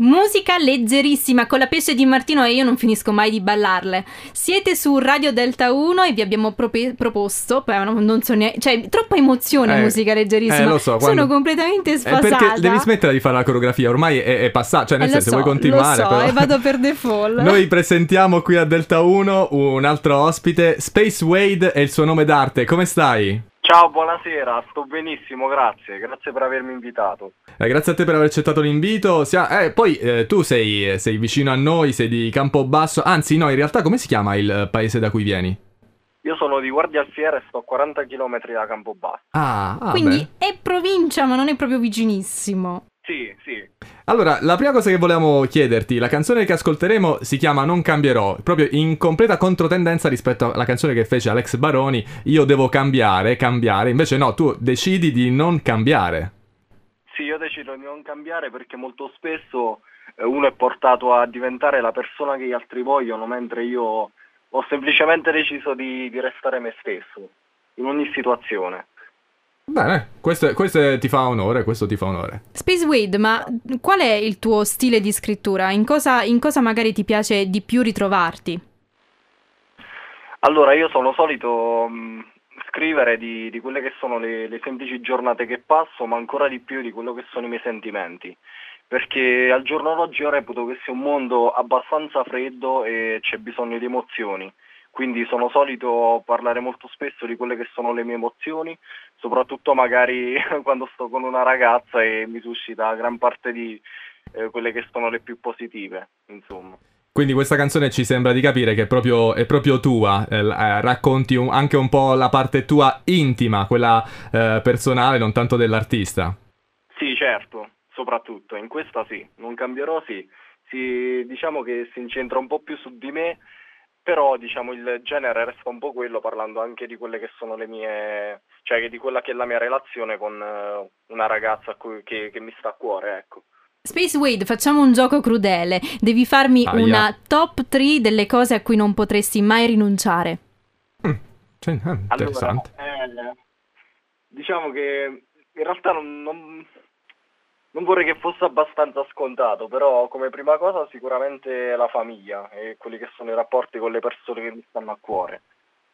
Musica leggerissima con la pesce di Martino e io non finisco mai di ballarle. Siete su Radio Delta 1 e vi abbiamo prope- proposto, non, so neanche, cioè troppa emozione Eh, musica leggerissima. eh, lo so, quando- Sono completamente Eh, sfasata. perché devi smettere di fare la coreografia, ormai è, è passata, cioè nel Eh, senso so, vuoi continuare. Lo so, però- e vado per default. Noi presentiamo qui a Delta 1 un altro ospite, Space Wade è il suo nome d'arte, come stai? Ciao, buonasera, sto benissimo, grazie, grazie per avermi invitato. Eh, grazie a te per aver accettato l'invito. Sia- eh, poi eh, tu sei, sei vicino a noi, sei di Campobasso, anzi no, in realtà come si chiama il eh, paese da cui vieni? Io sono di Guardia Alfiera e sto a 40 km da Campobasso. Ah, ah, Quindi beh. è provincia, ma non è proprio vicinissimo. Allora, la prima cosa che volevamo chiederti, la canzone che ascolteremo si chiama Non cambierò, proprio in completa controtendenza rispetto alla canzone che fece Alex Baroni, Io devo cambiare, cambiare, invece no, tu decidi di non cambiare. Sì, io decido di non cambiare perché molto spesso eh, uno è portato a diventare la persona che gli altri vogliono, mentre io ho semplicemente deciso di, di restare me stesso, in ogni situazione. Bene, questo, questo ti fa onore, questo ti fa onore. Space Wade, ma qual è il tuo stile di scrittura? In cosa, in cosa magari ti piace di più ritrovarti? Allora, io sono solito mh, scrivere di, di quelle che sono le, le semplici giornate che passo, ma ancora di più di quello che sono i miei sentimenti. Perché al giorno d'oggi io reputo che sia un mondo abbastanza freddo e c'è bisogno di emozioni. Quindi sono solito parlare molto spesso di quelle che sono le mie emozioni, soprattutto magari quando sto con una ragazza e mi suscita gran parte di eh, quelle che sono le più positive, insomma. Quindi questa canzone ci sembra di capire che è proprio, è proprio tua, eh, eh, racconti un- anche un po' la parte tua intima, quella eh, personale, non tanto dell'artista. Sì, certo, soprattutto, in questa sì, non cambierò sì, si, diciamo che si incentra un po' più su di me, però diciamo il genere resta un po' quello parlando anche di quelle che sono le mie, cioè che di quella che è la mia relazione con eh, una ragazza a cui- che, che mi sta a cuore, ecco. Space Wade, facciamo un gioco crudele. Devi farmi Aia. una top 3 delle cose a cui non potresti mai rinunciare. Cioè, eh, interessante. Allora, eh, diciamo che in realtà non, non- non vorrei che fosse abbastanza scontato, però come prima cosa sicuramente la famiglia e quelli che sono i rapporti con le persone che mi stanno a cuore.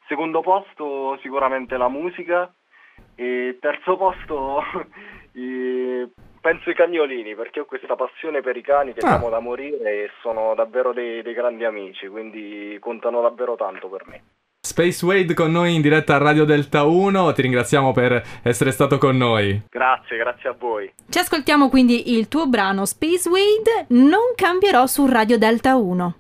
Secondo posto sicuramente la musica e terzo posto i- penso i cagnolini perché ho questa passione per i cani che Ah. amo da morire e sono davvero dei, dei grandi amici, quindi contano davvero tanto per me. Space Wade con noi in diretta a Radio Delta 1, ti ringraziamo per essere stato con noi. Grazie, grazie a voi. Ci ascoltiamo quindi il tuo brano Space Wade, non cambierò su Radio Delta 1.